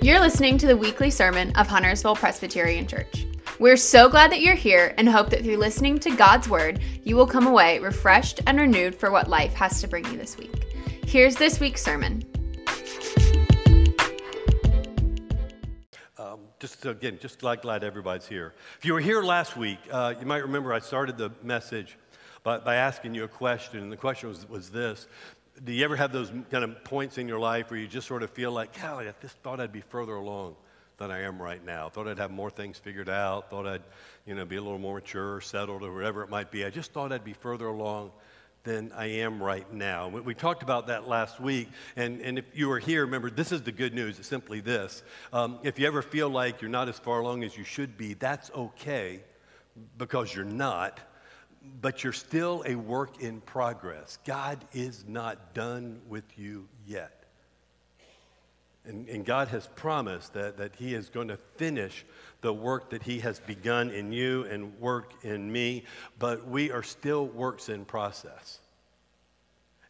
You're listening to the weekly sermon of Huntersville Presbyterian Church. We're so glad that you're here and hope that through listening to God's Word, you will come away refreshed and renewed for what life has to bring you this week. Here's this week's sermon. Um, just again, just glad, glad everybody's here. If you were here last week, uh, you might remember I started the message by, by asking you a question, and the question was, was this Do you ever have those kind of points in your life where you just sort of feel like, golly, I just thought I'd be further along than I am right now? Thought I'd have more things figured out, thought I'd you know, be a little more mature, settled, or whatever it might be. I just thought I'd be further along than I am right now. We, we talked about that last week, and, and if you were here, remember, this is the good news. It's simply this. Um, if you ever feel like you're not as far along as you should be, that's okay because you're not but you're still a work in progress. God is not done with you yet. And, and, God has promised that, that He is going to finish the work that He has begun in you and work in me, but we are still works in process.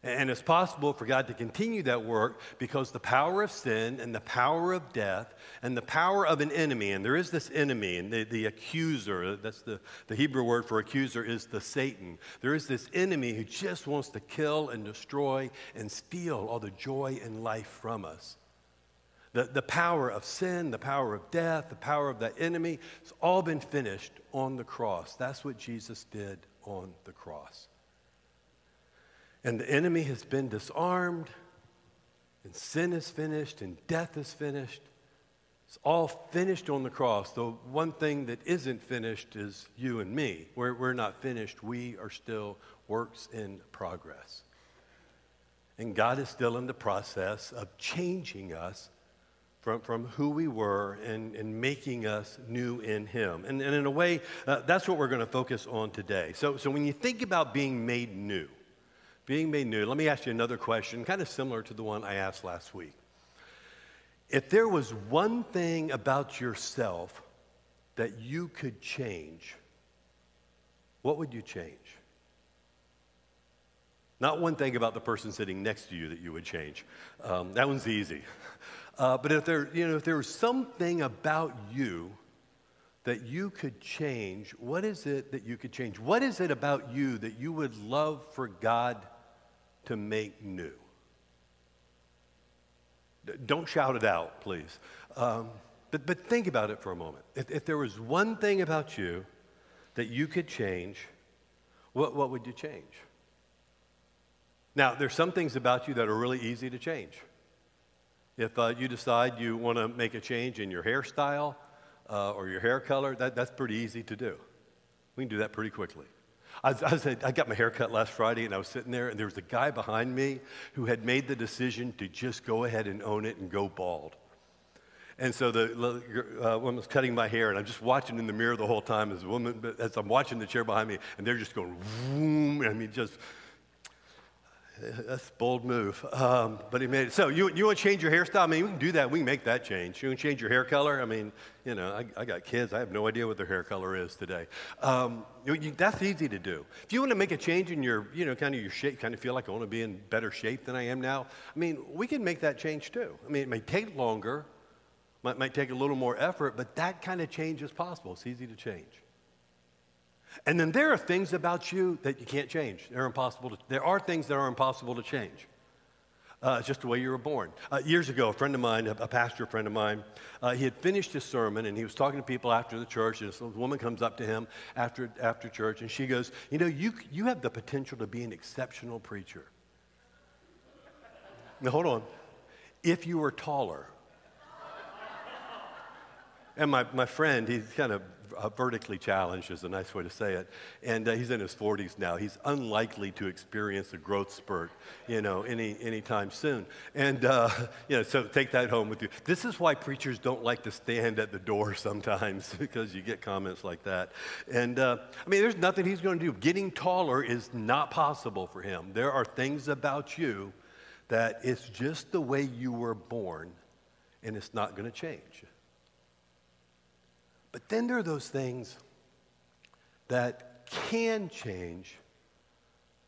And it's possible for God to continue that work because the power of sin and the power of death and the power of an enemy, and there is this enemy, and the, the accuser, that's the, the Hebrew word for accuser is the Satan. There is this enemy who just wants to kill and destroy and steal all the joy and life from us. The, the power of sin, the power of death, the power of that enemy, it's all been finished on the cross. That's what Jesus did on the cross. And the enemy has been disarmed, and sin is finished, and death is finished. It's all finished on the cross. The one thing that isn't finished is you and me. We're, we're not finished. We are still works in progress. And God is still in the process of changing us from, from who we were and, and making us new in Him. And, and in a way, uh, that's what we're going to focus on today. So, so when you think about being made new, being made new, let me ask you another question, kind of similar to the one I asked last week. If there was one thing about yourself that you could change, what would you change? Not one thing about the person sitting next to you that you would change. Um, that one's easy. Uh, but if there, you know, if there was something about you that you could change, what is it that you could change? What is it about you that you would love for God to make new. Don't shout it out, please. Um, but, but think about it for a moment. If, if there was one thing about you that you could change, what, what would you change? Now, there's some things about you that are really easy to change. If uh, you decide you want to make a change in your hairstyle uh, or your hair color, that, that's pretty easy to do. We can do that pretty quickly. I, was, I, was, I got my hair cut last Friday, and I was sitting there, and there was a guy behind me who had made the decision to just go ahead and own it and go bald. And so the uh, woman was cutting my hair, and I'm just watching in the mirror the whole time as a woman, as I'm watching the chair behind me, and they're just going, boom, I mean, just that's a bold move. Um, but he made it. So you, you want to change your hairstyle? I mean, we can do that. We can make that change. You want to change your hair color? I mean, you know, I, I got kids. I have no idea what their hair color is today. Um, you, you, that's easy to do. If you want to make a change in your, you know, kind of your shape, kind of feel like I want to be in better shape than I am now, I mean, we can make that change too. I mean, it may take longer, might, might take a little more effort, but that kind of change is possible. It's easy to change. And then there are things about you that you can't change. They're impossible to, there are things that are impossible to change. Uh, just the way you were born. Uh, years ago, a friend of mine, a, a pastor friend of mine, uh, he had finished his sermon and he was talking to people after the church. And this woman comes up to him after, after church and she goes, You know, you, you have the potential to be an exceptional preacher. Now, hold on. If you were taller. And my, my friend, he's kind of uh, vertically challenged is a nice way to say it. And uh, he's in his 40s now. He's unlikely to experience a growth spurt, you know, any anytime soon. And uh, you know, so take that home with you. This is why preachers don't like to stand at the door sometimes because you get comments like that. And uh, I mean, there's nothing he's going to do. Getting taller is not possible for him. There are things about you that it's just the way you were born, and it's not going to change. But then there are those things that can change,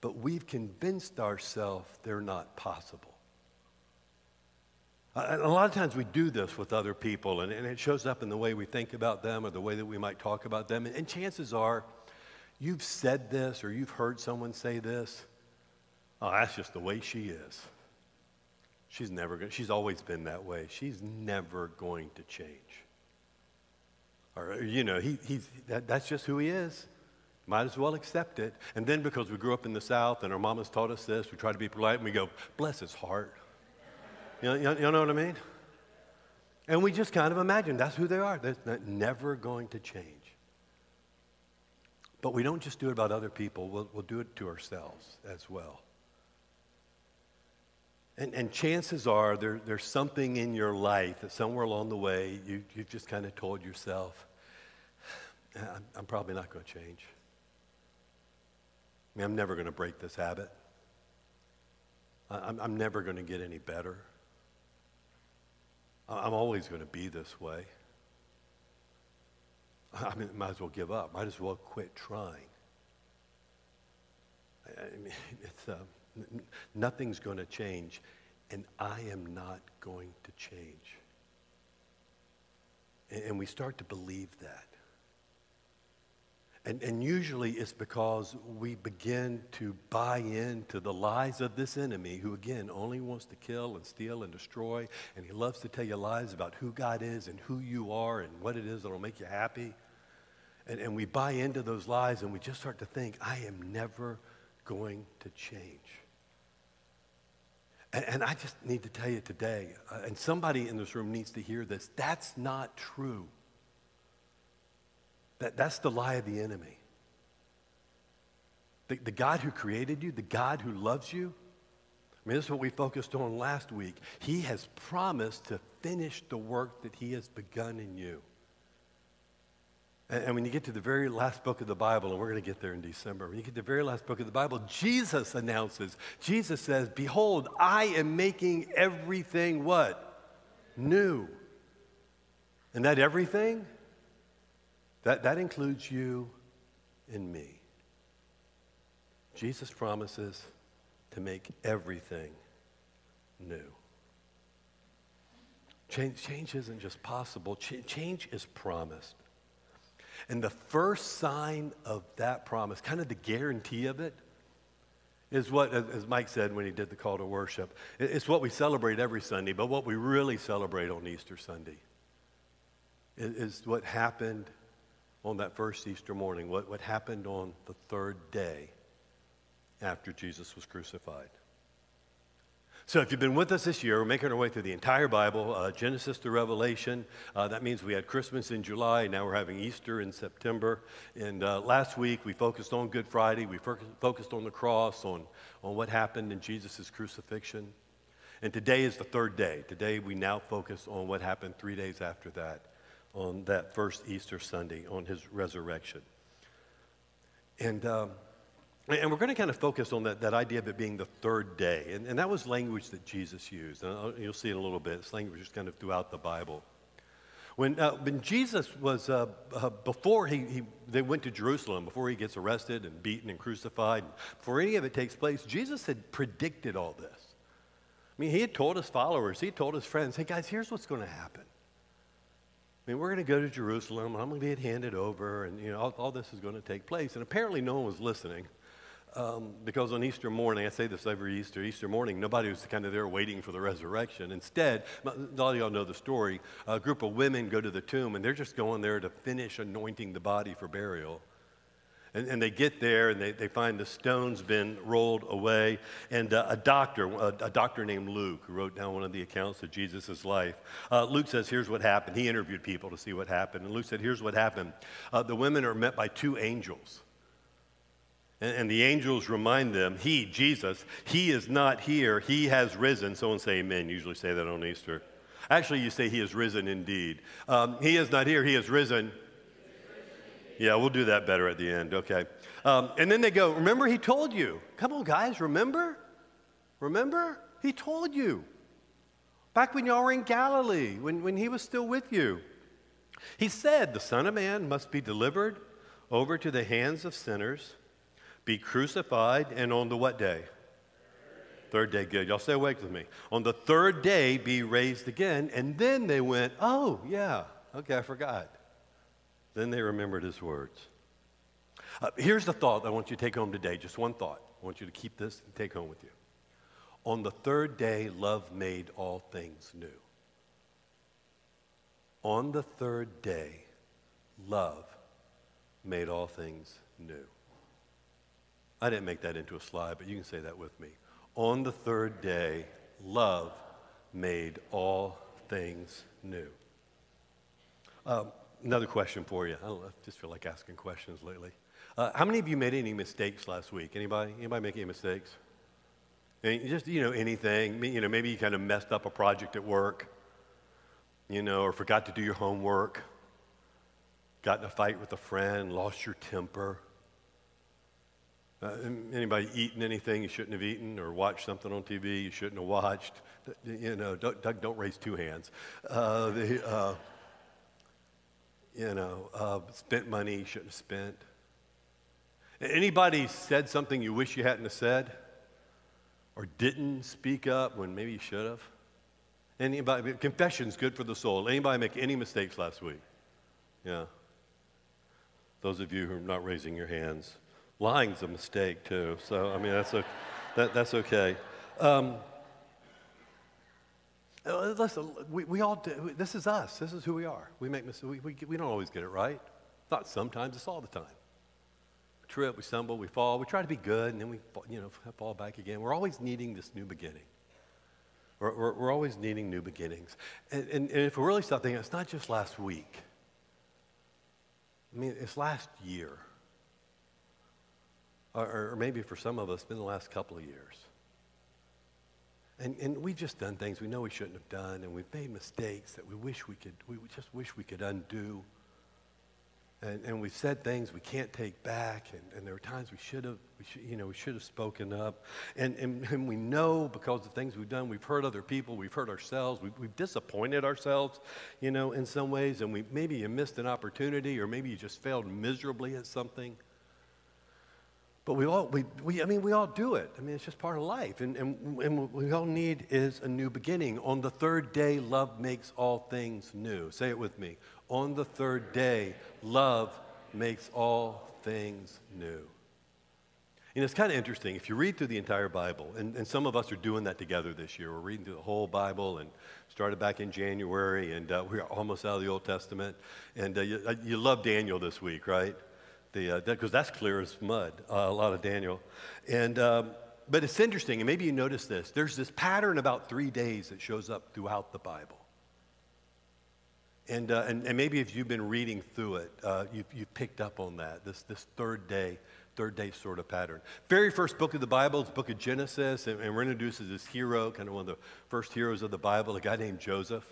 but we've convinced ourselves they're not possible. A lot of times we do this with other people, and, and, it shows up in the way we think about them or the way that we might talk about them. And, and chances are, you've said this or you've heard someone say this. Oh, that's just the way she is. She's never going. She's always been that way. She's never going to change. Or you know, he, he's that, that's just who he is. Might as well accept it. And then because we grew up in the South and our mamas taught us this, we try to be polite and we go, bless his heart. You know, you know what I mean? And we just kind of imagine that's who they are. They're never going to change. But we don't just do it about other people, we'll, we'll do it to ourselves as well. And, and chances are there, there's something in your life that somewhere along the way you, you've just kind of told yourself, I'm, I'm probably not going to change. I mean, I'm never going to break this habit. I'm, I'm never going to get any better. I'm always going to be this way. I mean, might as well give up. Might as well quit trying. I mean, it's, n- nothing's going to change, and I am not going to change. And, we start to believe that. And, and usually it's because we begin to buy into the lies of this enemy who, again, only wants to kill and steal and destroy. And he loves to tell you lies about who God is and who you are and what it is that will make you happy. And, and we buy into those lies and we just start to think, I am never going to change. And, and I just need to tell you today, uh, and somebody in this room needs to hear this that's not true. That, that's the lie of the enemy. The, the God who created you, the God who loves you, I mean, this is what we focused on last week. He has promised to finish the work that He has begun in you. And, and when you get to the very last book of the Bible, and we're going to get there in December, when you get to the very last book of the Bible, Jesus announces, Jesus says, Behold, I am making everything what? New. And that everything that, that includes you and me. Jesus promises to make everything new. Change, change isn't just possible, Ch- change is promised. And the first sign of that promise, kind of the guarantee of it, is what, as Mike said when he did the call to worship, it's what we celebrate every Sunday, but what we really celebrate on Easter Sunday is what happened on that first Easter morning, what, what happened on the third day after Jesus was crucified. So, if you've been with us this year, we're making our way through the entire Bible, uh, Genesis to Revelation. Uh, that means we had Christmas in July, now we're having Easter in September. And uh, last week we focused on Good Friday, we focused on the cross, on, on what happened in Jesus' crucifixion. And today is the third day. Today we now focus on what happened three days after that on that first Easter Sunday, on his resurrection. And, um, and we're going to kind of focus on that, that idea of it being the third day. And, and that was language that Jesus used. And you'll see in a little bit. It's language just kind of throughout the Bible. When, uh, when Jesus was, uh, uh, before he, he, they went to Jerusalem, before he gets arrested and beaten and crucified, before any of it takes place, Jesus had predicted all this. I mean, he had told his followers, he told his friends, hey guys, here's what's going to happen. I mean, we're going to go to Jerusalem, and I'm going to get handed over, and you know, all, all, this is going to take place. And apparently, no one was listening. Um, because on Easter morning, I say this every Easter, Easter morning, nobody was kind of there waiting for the resurrection. Instead, all of y'all know the story, a group of women go to the tomb and they're just going there to finish anointing the body for burial. And, and, they get there and they, they find the stones been rolled away. And uh, a doctor, a, a, doctor named Luke, who wrote down one of the accounts of Jesus' life, uh, Luke says, Here's what happened. He interviewed people to see what happened. And Luke said, Here's what happened. Uh, the women are met by two angels. And, and the angels remind them, He, Jesus, He is not here. He has risen. Someone say amen. Usually say that on Easter. Actually, you say He is risen indeed. Um, he is not here. He is risen yeah, we'll do that better at the end. Okay. Um, and then they go, Remember, he told you. Come on, guys, remember? Remember? He told you. Back when y'all were in Galilee, when, when he was still with you. He said, The Son of Man must be delivered over to the hands of sinners, be crucified, and on the what day? Third day, good. Y'all stay awake with me. On the third day, be raised again. And then they went, oh, yeah, okay, I forgot. Then they remembered his words. Uh, here's the thought I want you to take home today. Just one thought. I want you to keep this and take home with you. On the third day, love made all things new. On the third day, love made all things new. I didn't make that into a slide, but you can say that with me. On the third day, love made all things new. Um, another question for you. I, I, just feel like asking questions lately. Uh, how many of you made any mistakes last week? Anybody? Anybody make any mistakes? And just you know anything. You know maybe you kind of messed up a project at work. You know, or forgot to do your homework. Got in a fight with a friend, lost your temper. Uh, anybody eaten anything you shouldn't have eaten or watched something on TV you shouldn't have watched? You know, don't, don't raise two hands. Uh, the, uh, you know, uh, spent money you shouldn't have spent. Anybody said something you wish you hadn't have said or didn't speak up when maybe you should have? Anybody, confession's good for the soul. Anybody make any mistakes last week? Yeah. Those of you who are not raising your hands, Lying's a mistake, too. So, I mean, that's, a, that, that's okay. Um, uh, listen, we, we all do. This is us. This is who we are. We make mistakes. We, we, we don't always get it right. Not sometimes, it's all the time. We trip, we stumble, we fall. We try to be good, and then we you know, fall back again. We're always needing this new beginning. We're, we're, we're always needing new beginnings. And, and, and if we really start thinking, it's not just last week. I mean, it's last year. Or, or maybe for some of us, been the last couple of years. And, and we've just done things we know we shouldn't have done, and we've made mistakes that we wish we could, we just wish we could undo. And, and we've said things we can't take back, and, and there are times we should have, we should, you know, we should have spoken up. And, and, and we know because of things we've done, we've hurt other people, we've hurt ourselves, we've, we've disappointed ourselves, you know, in some ways, and we, maybe you missed an opportunity, or maybe you just failed miserably at something. But we all, we, we, I mean, we all do it. I mean, it's just part of life. And, and, and what we all need is a new beginning. On the third day, love makes all things new. Say it with me. On the third day, love makes all things new. And it's kind of interesting. If you read through the entire Bible, and, and some of us are doing that together this year, we're reading through the whole Bible and started back in January, and uh, we're almost out of the Old Testament. And uh, you, uh, you love Daniel this week, right? Because uh, that's clear as mud, uh, a lot of Daniel. And, um, but it's interesting, and maybe you notice this. There's this pattern about three days that shows up throughout the Bible. And, uh, and, and, maybe if you've been reading through it, uh, you've, you've picked up on that, this, this third day, third day sort of pattern. Very first book of the Bible is the book of Genesis, and, and we're introduced as this hero, kind of one of the first heroes of the Bible, a guy named Joseph.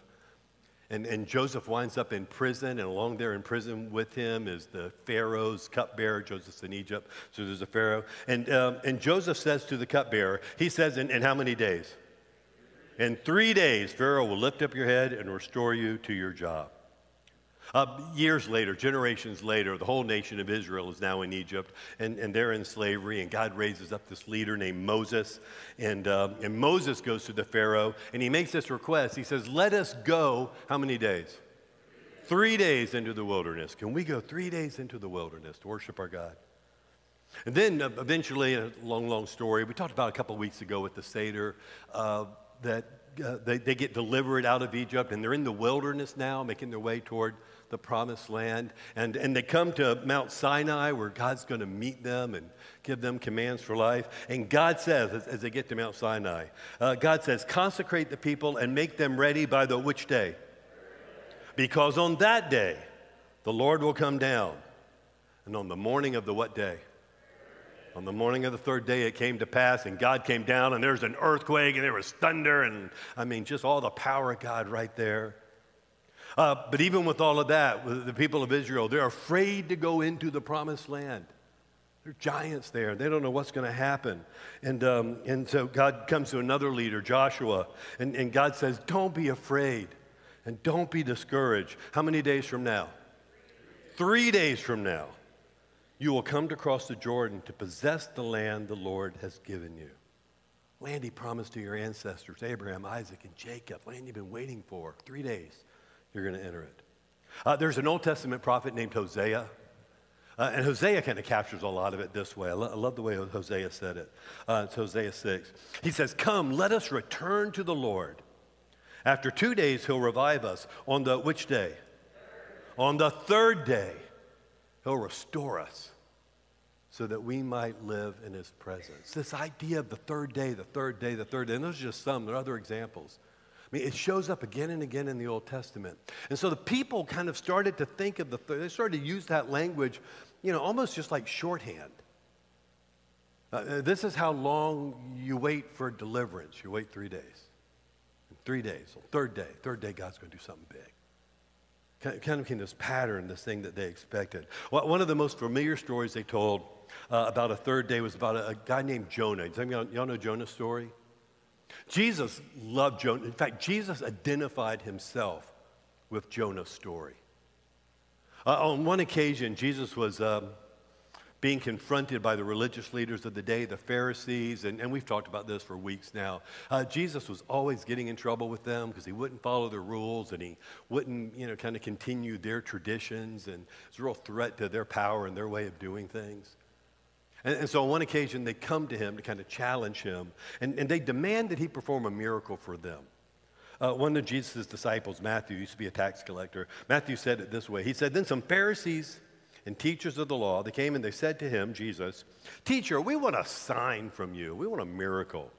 And, and Joseph winds up in prison, and along there in prison with him is the Pharaoh's cupbearer. Joseph's in Egypt, so there's a Pharaoh. And, um, and Joseph says to the cupbearer, he says, in, in how many days? In three days, Pharaoh will lift up your head and restore you to your job. Uh, years later, generations later, the whole nation of Israel is now in Egypt, and, and they're in slavery, and God raises up this leader named Moses. And, uh, and Moses goes to the Pharaoh, and he makes this request. He says, Let us go, how many days? Three days into the wilderness. Can we go three days into the wilderness to worship our God? And then uh, eventually, a long, long story, we talked about a couple weeks ago with the Seder, uh, that uh, they, they get delivered out of Egypt, and they're in the wilderness now, making their way toward the promised land. And, and they come to Mount Sinai where God's going to meet them and give them commands for life. And God says, as, as they get to Mount Sinai, uh, God says, consecrate the people and make them ready by the which day? Because on that day, the Lord will come down. And on the morning of the what day? On the morning of the third day, it came to pass, and God came down, and there's an earthquake, and there was thunder, and I mean, just all the power of God right there. Uh, but even with all of that, with the people of Israel, they're afraid to go into the promised land. There are giants there. They don't know what's going to happen. And, um, and so God comes to another leader, Joshua, and, and God says, Don't be afraid and don't be discouraged. How many days from now? Three days from now, you will come to cross the Jordan to possess the land the Lord has given you. Land he promised to your ancestors, Abraham, Isaac, and Jacob. Land you've been waiting for. Three days, you're going to enter it. Uh, there's an Old Testament prophet named Hosea. Uh, and Hosea kind of captures a lot of it this way. I, lo- I love the way Hosea said it. Uh, it's Hosea 6. He says, Come, let us return to the Lord. After two days, he'll revive us. On the which day? On the third day, he'll restore us so that we might live in his presence. This idea of the third day, the third day, the third day, and those are just some, there are other examples. I mean, it shows up again and again in the Old Testament. And so the people kind of started to think of the they started to use that language, you know, almost just like shorthand. Uh, uh this is how long you wait for deliverance. You wait three days. three days, third day, third day, God's going to do something big kind of in this pattern, this thing that they expected. One of the most familiar stories they told uh, about a third day was about a, a guy named Jonah. Y'all, y'all know Jonah's story? Jesus loved Jonah. In fact, Jesus identified himself with Jonah's story. Uh, on one occasion, Jesus was um, being confronted by the religious leaders of the day, the Pharisees, and, and we've talked about this for weeks now. Uh, Jesus was always getting in trouble with them because he wouldn't follow the rules and he wouldn't, you know, kind of continue their traditions, and it's a real threat to their power and their way of doing things. And, and, so on one occasion, they come to him to kind of challenge him, and, and they demand that he perform a miracle for them. Uh, one of Jesus' disciples, Matthew, used to be a tax collector. Matthew said it this way He said, Then some Pharisees and teachers of the law, they came and they said to him, Jesus, Teacher, we want a sign from you. We want a miracle.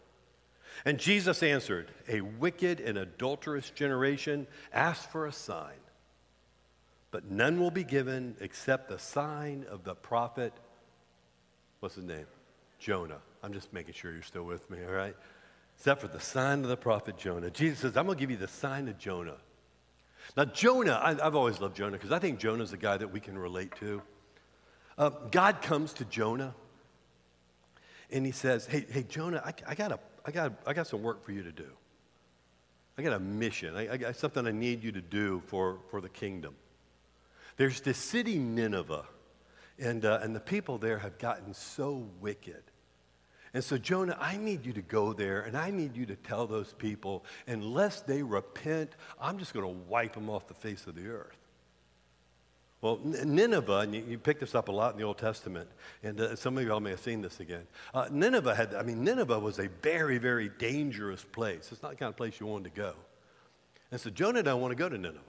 And Jesus answered, A wicked and adulterous generation asks for a sign, but none will be given except the sign of the prophet what's his name? Jonah. I'm just making sure you're still with me, all right? Except for the sign of the prophet Jonah. Jesus says, I'm going to give you the sign of Jonah. Now, Jonah, I, have always loved Jonah because I think Jonah's a guy that we can relate to. Uh, God comes to Jonah and he says, Hey, hey Jonah, I, I, got a, I, got, I got some work for you to do. I got a mission. I, I got something I need you to do for, for the kingdom. There's this city, Nineveh and, uh, and the people there have gotten so wicked. And so, Jonah, I need you to go there and I need you to tell those people, unless they repent, I'm just going to wipe them off the face of the earth. Well, Nineveh, and you, pick this up a lot in the Old Testament, and uh, some of y'all may have seen this again. Uh, Nineveh had, I mean, Nineveh was a very, very dangerous place. It's not the kind of place you wanted to go. And so Jonah don't want to go to Nineveh.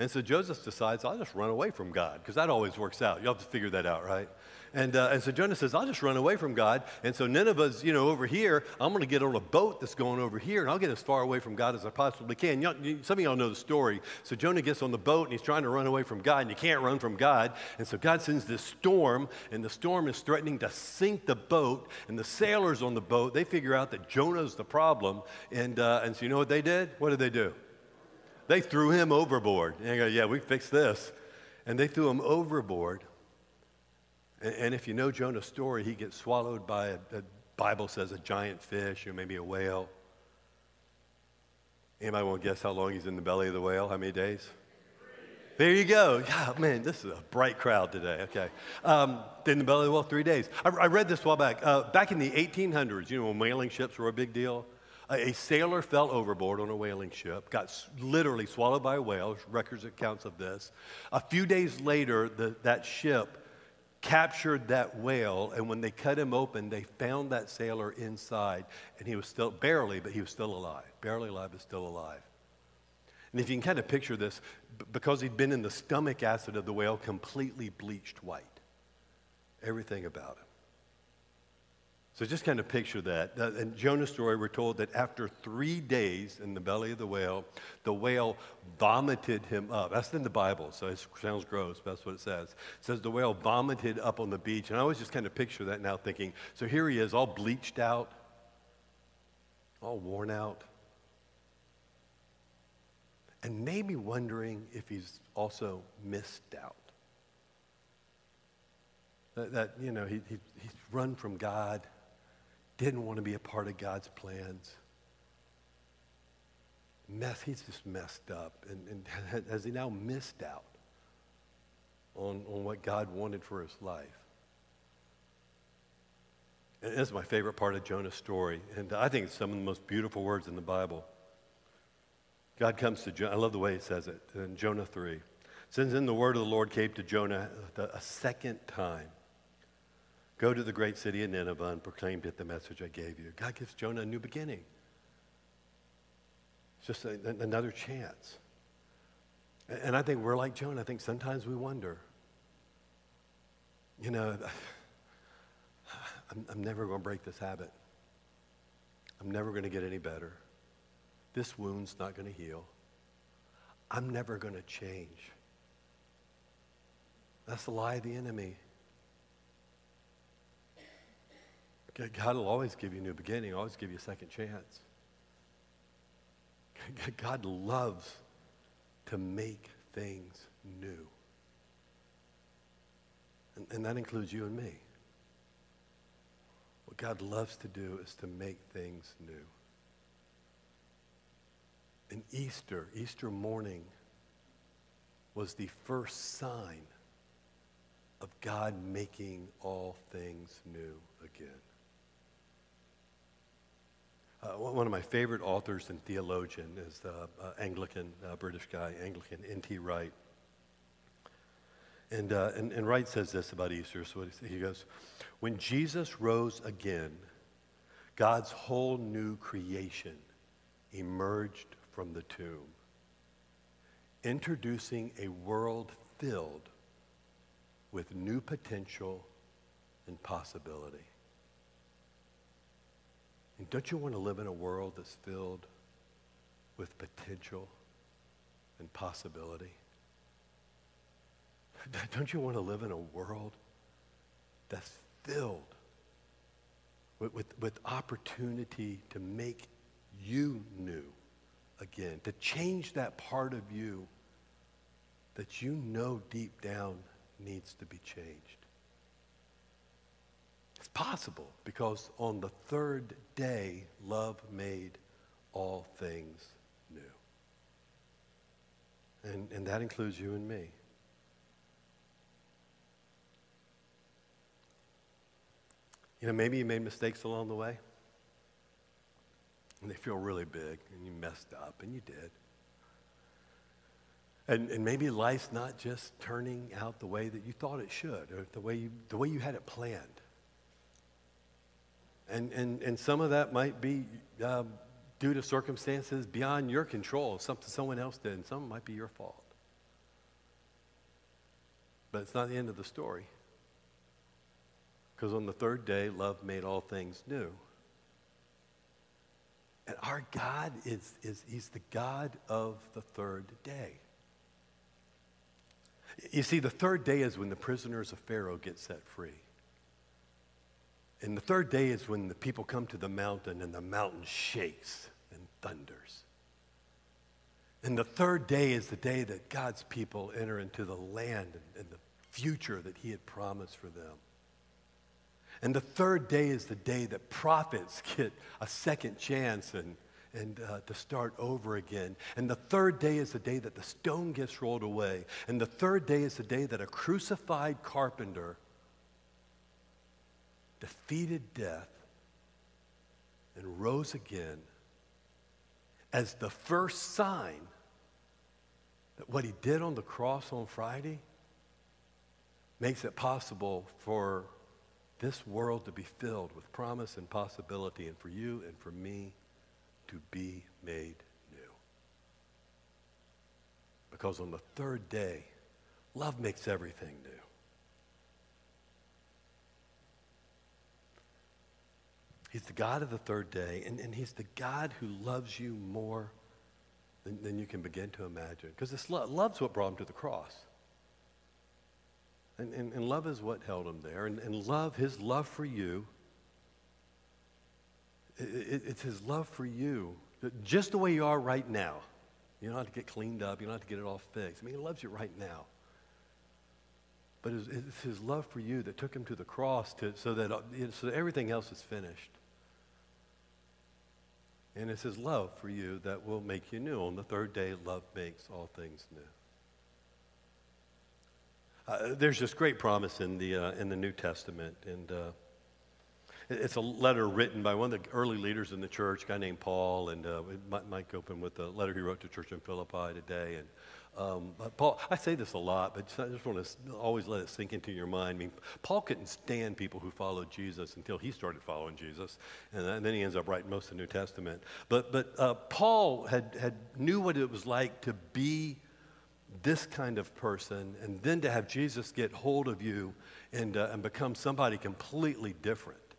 And so Joseph decides, I'll just run away from God, because that always works out. You'll have to figure that out, right? And, uh, and so Jonah says, I'll just run away from God. And so Nineveh's, you know, over here. I'm going to get on a boat that's going over here, and I'll get as far away from God as I possibly can. You some of y'all know the story. So Jonah gets on the boat, and he's trying to run away from God, and you can't run from God. And so God sends this storm, and the storm is threatening to sink the boat. And the sailors on the boat, they figure out that Jonah's the problem. And, uh, and so you know what they did? What did they do? They threw him overboard. And go, yeah, we fixed this. And they threw him overboard. And, and if you know Jonah's story, he gets swallowed by, a, the Bible says, a giant fish or maybe a whale. Anybody want to guess how long he's in the belly of the whale? How many days? There you go. Yeah, man, this is a bright crowd today. Okay. Um, in the belly of the whale, three days. I, I read this a while back. Uh, back in the 1800s, you know, when whaling ships were a big deal, a sailor fell overboard on a whaling ship, got literally swallowed by a whale, records accounts of this. A few days later, the, that ship captured that whale, and when they cut him open, they found that sailor inside, and he was still, barely, but he was still alive. Barely alive, but still alive. And if you can kind of picture this, because he'd been in the stomach acid of the whale, completely bleached white. Everything about him. So just kind of picture that. In Jonah's story, we're told that after three days in the belly of the whale, the whale vomited him up. That's in the Bible, so it sounds gross, but that's what it says. It says the whale vomited up on the beach. And I always just kind of picture that now thinking, so here he is, all bleached out, all worn out. And maybe wondering if he's also missed out. That, that you know, he, he, he's run from God didn't want to be a part of God's plans. Mess, he's just messed up. And, and has he now missed out on, on what God wanted for his life? And this is my favorite part of Jonah's story. And I think it's some of the most beautiful words in the Bible. God comes to Jonah. I love the way it says it in Jonah 3. Since then the word of the Lord came to Jonah a second time. Go to the great city of Nineveh and proclaim it the message I gave you. God gives Jonah a new beginning. It's just a, another chance. And I think we're like Jonah. I think sometimes we wonder, you know, I'm, I'm never going to break this habit. I'm never going to get any better. This wound's not going to heal. I'm never going to change. That's the lie of the enemy. God will always give you a new beginning, always give you a second chance. God loves to make things new. And, and that includes you and me. What God loves to do is to make things new. And Easter, Easter morning, was the first sign of God making all things new again. Uh, one of my favorite authors and theologian is the uh, Anglican, uh, British guy, Anglican N.T. Wright. And, uh, and, and, Wright says this about Easter. So he goes, When Jesus rose again, God's whole new creation emerged from the tomb, introducing a world filled with new potential and possibility. And don't you want to live in a world that's filled with potential and possibility? Don't you want to live in a world that's filled with, with, with opportunity to make you new again, to change that part of you that you know deep down needs to be changed? It's possible because on the third day, love made all things new. And, and that includes you and me. You know, maybe you made mistakes along the way. And they feel really big, and you messed up, and you did. And, and maybe life's not just turning out the way that you thought it should, or the way you, the way you had it planned. And, and, and some of that might be um, due to circumstances beyond your control, something someone else did, and some might be your fault. But it's not the end of the story. Because on the third day, love made all things new. And our God is, is He's the God of the third day. You see, the third day is when the prisoners of Pharaoh get set free. And the third day is when the people come to the mountain and the mountain shakes and thunders. And the third day is the day that God's people enter into the land and, the future that He had promised for them. And the third day is the day that prophets get a second chance and, and uh, to start over again. And the third day is the day that the stone gets rolled away. And the third day is the day that a crucified carpenter defeated death and rose again as the first sign that what he did on the cross on Friday makes it possible for this world to be filled with promise and possibility, and for you and for me to be made new. Because on the third day, love makes everything new. He's the God of the third day, and, and He's the God who loves you more than, than you can begin to imagine. Because this lo- love's what brought him to the cross. And, and, and love is what held him there. And, and love, his love for you, it, it, it's his love for you, just the way you are right now. You don't have to get cleaned up. You don't have to get it all fixed. I mean, he loves you right now. But it's, it's his love for you that took him to the cross to, so, that, uh, so that everything else is finished. And it's his love for you that will make you new. On the third day, love makes all things new. Uh, there's this great promise in the, uh, in the New Testament. And, uh, It's a letter written by one of the early leaders in the church, a guy named Paul, and uh, Mike open with the letter he wrote to church in Philippi today. And um, Paul, I say this a lot, but I just want to always let it sink into your mind. I mean, Paul couldn't stand people who followed Jesus until he started following Jesus, and then he ends up writing most of the New Testament. But, but uh, Paul had, had knew what it was like to be this kind of person, and then to have Jesus get hold of you and, uh, and become somebody completely different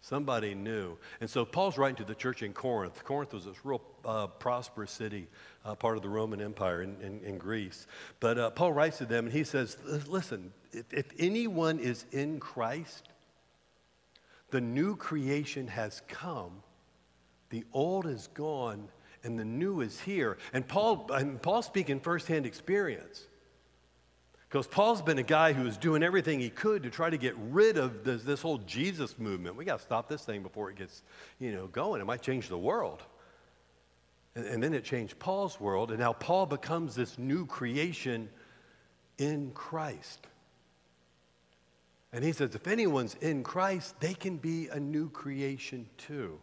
somebody new. And so Paul's writing to the church in Corinth. Corinth was this real uh, prosperous city, uh, part of the Roman Empire in, in, in Greece. But uh, Paul writes to them and he says, Listen, if, if anyone is in Christ, the new creation has come, the old is gone, and the new is here. And Paul, and Paul's speaking firsthand experience. Because Paul's been a guy who is doing everything he could to try to get rid of this, this whole Jesus movement. We got to stop this thing before it gets, you know, going. It might change the world. And, and then it changed Paul's world, and now Paul becomes this new creation in Christ. And he says, if anyone's in Christ, they can be a new creation too.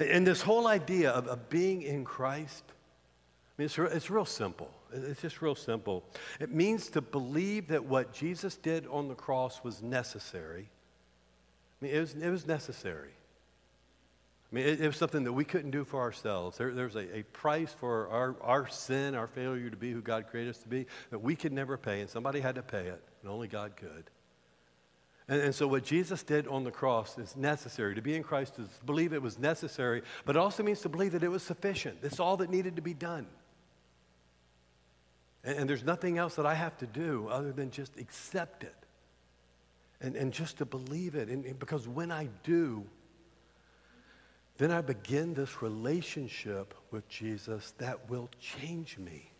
And this whole idea of, of being in Christ, I mean, it's, it's real simple. It's just real simple. It means to believe that what Jesus did on the cross was necessary. I mean, it was, it was necessary. I mean, it, it was something that we couldn't do for ourselves. There, there's a, a price for our, our sin, our failure to be who God created us to be, that we could never pay, and somebody had to pay it, and only God could. And, and, so, what Jesus did on the cross is necessary. To be in Christ is to believe it was necessary, but it also means to believe that it was sufficient. It's all that needed to be done. And, and, there's nothing else that I have to do other than just accept it and, and just to believe it. And, and because when I do, then I begin this relationship with Jesus that will change me.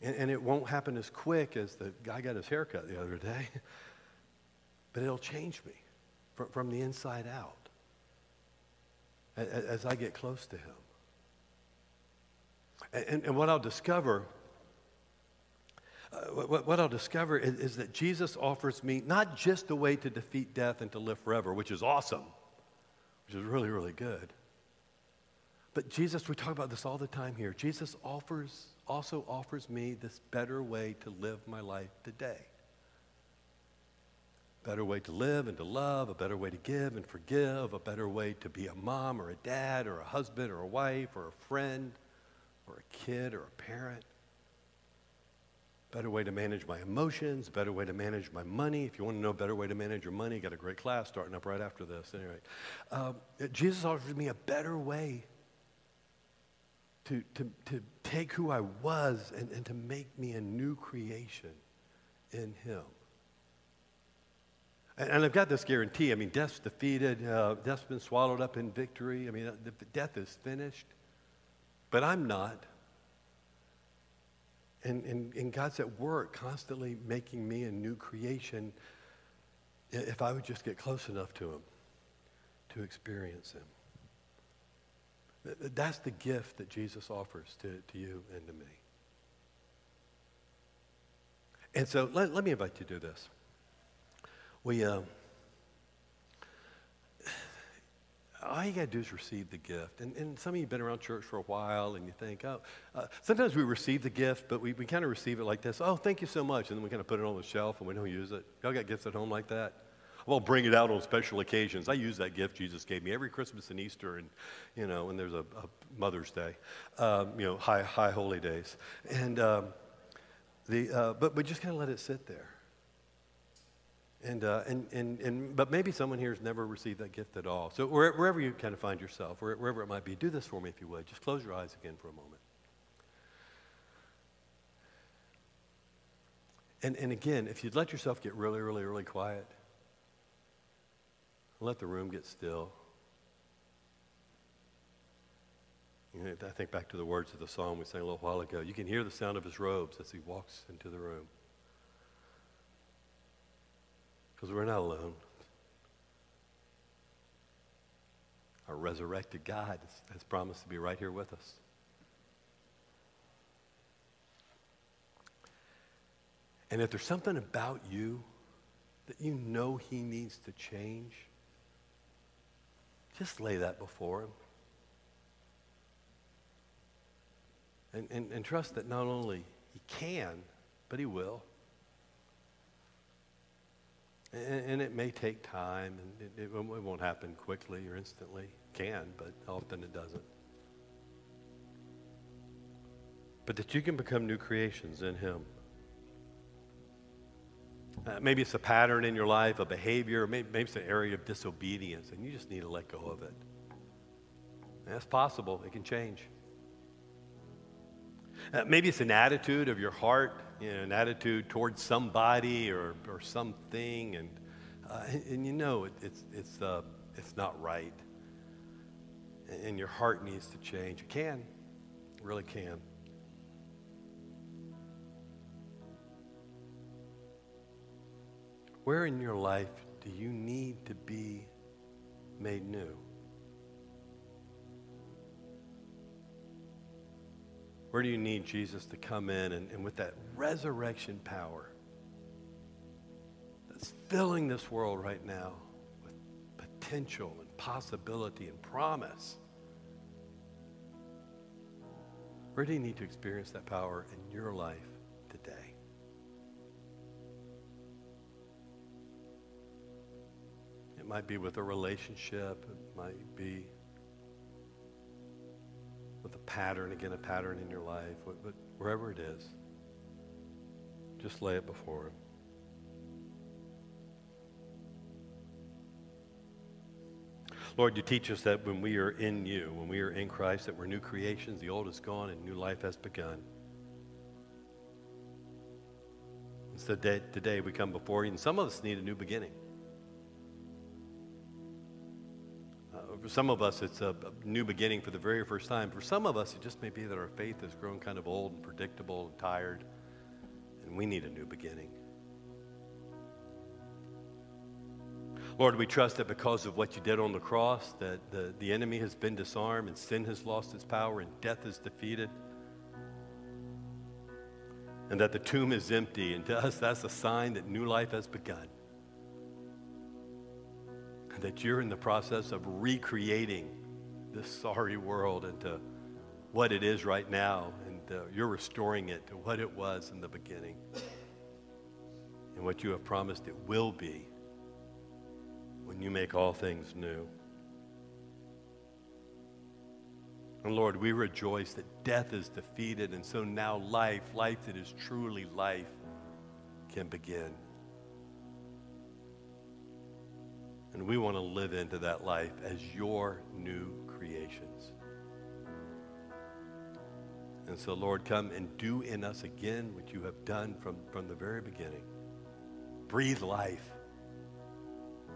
And, and, it won't happen as quick as the guy got his haircut the other day, but it'll change me from, from the inside out as, as I get close to him. And, and what I'll discover, uh, what, what, I'll discover is, is that Jesus offers me not just a way to defeat death and to live forever, which is awesome, which is really, really good. But Jesus, we talk about this all the time here. Jesus offers, also offers me this better way to live my life today. Better way to live and to love, a better way to give and forgive, a better way to be a mom or a dad or a husband or a wife or a friend or a kid or a parent. Better way to manage my emotions, better way to manage my money. If you want to know a better way to manage your money, got a great class starting up right after this. Anyway, um, Jesus offers me a better way to, to, to take who I was and, and to make me a new creation in Him. And, and I've got this guarantee. I mean, death's defeated, uh, death's been swallowed up in victory. I mean, the, the death is finished. But I'm not. And, and, and God's at work constantly making me a new creation if I would just get close enough to Him to experience Him. That's the gift that Jesus offers to, to you and to me. And so let, let me invite you to do this. We, uh, all you got to do is receive the gift. And, and some of you have been around church for a while and you think, oh, uh, sometimes we receive the gift, but we, we kind of receive it like this oh, thank you so much. And then we kind of put it on the shelf and we don't use it. Y'all got gifts at home like that? Well, bring it out on special occasions. I use that gift Jesus gave me every Christmas and Easter, and you know, when there's a, a Mother's Day, um, you know, high high holy days, and um, the uh, but but just kind of let it sit there. And, uh, and, and, and, but maybe someone here has never received that gift at all. So wherever you kind of find yourself, wherever it might be, do this for me if you would. Just close your eyes again for a moment. And, and again, if you'd let yourself get really, really, really quiet, let the room get still. You know, I think back to the words of the song we sang a little while ago. You can hear the sound of his robes as he walks into the room because we're not alone. Our resurrected God has promised to be right here with us. And if there's something about you that you know he needs to change, just lay that before him. And, and, and trust that not only he can, but he will. And, and it may take time, and it, it, it won't happen quickly or instantly. Can, but often it doesn't. But that you can become new creations in him. Uh, maybe it's a pattern in your life, a behavior, maybe, maybe it's an area of disobedience, and you just need to let go of it. And that's possible, it can change. Uh, maybe it's an attitude of your heart, you know, an attitude towards somebody or, or something, and, uh, and, you know it, it's, it's, uh, it's not right. And, and your heart needs to change. It can, it really can. Where in your life do you need to be made new? Where do you need Jesus to come in and, and with that resurrection power that's filling this world right now with potential and possibility and promise? Where do you need to experience that power in your life today? It might be with a relationship, it might be with a pattern, again, a pattern in your life, but wherever it is, just lay it before Him. Lord, you teach us that when we are in you, when we are in Christ, that we're new creations, the old is gone and new life has begun. And so today we come before you, and some of us need a new beginning. For some of us, it's a, new beginning for the very first time. For some of us, it just may be that our faith has grown kind of old and predictable and tired, and we need a new beginning. Lord, we trust that because of what you did on the cross, that the, the enemy has been disarmed and sin has lost its power and death is defeated. And that the tomb is empty. And to us, that's a sign that new life has begun that you're in the process of recreating this sorry world into what it is right now, and uh, you're restoring it to what it was in the beginning and what you have promised it will be when you make all things new. And Lord, we rejoice that death is defeated, and so now life, life that is truly life, can begin. And we want to live into that life as your new creations. And so, Lord, come and do in us again what you have done from, from the very beginning. Breathe life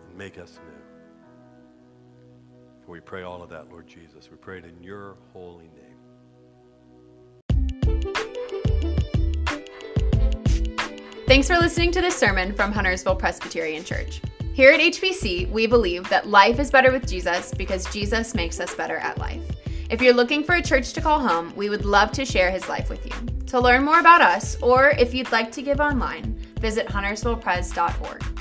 and make us new. For we pray all of that, Lord Jesus. We pray it in your holy name. Thanks for listening to this sermon from Huntersville Presbyterian Church. Here at HPC, we believe that life is better with Jesus because Jesus makes us better at life. If you're looking for a church to call home, we would love to share his life with you. To learn more about us, or if you'd like to give online, visit huntersvillepres.org.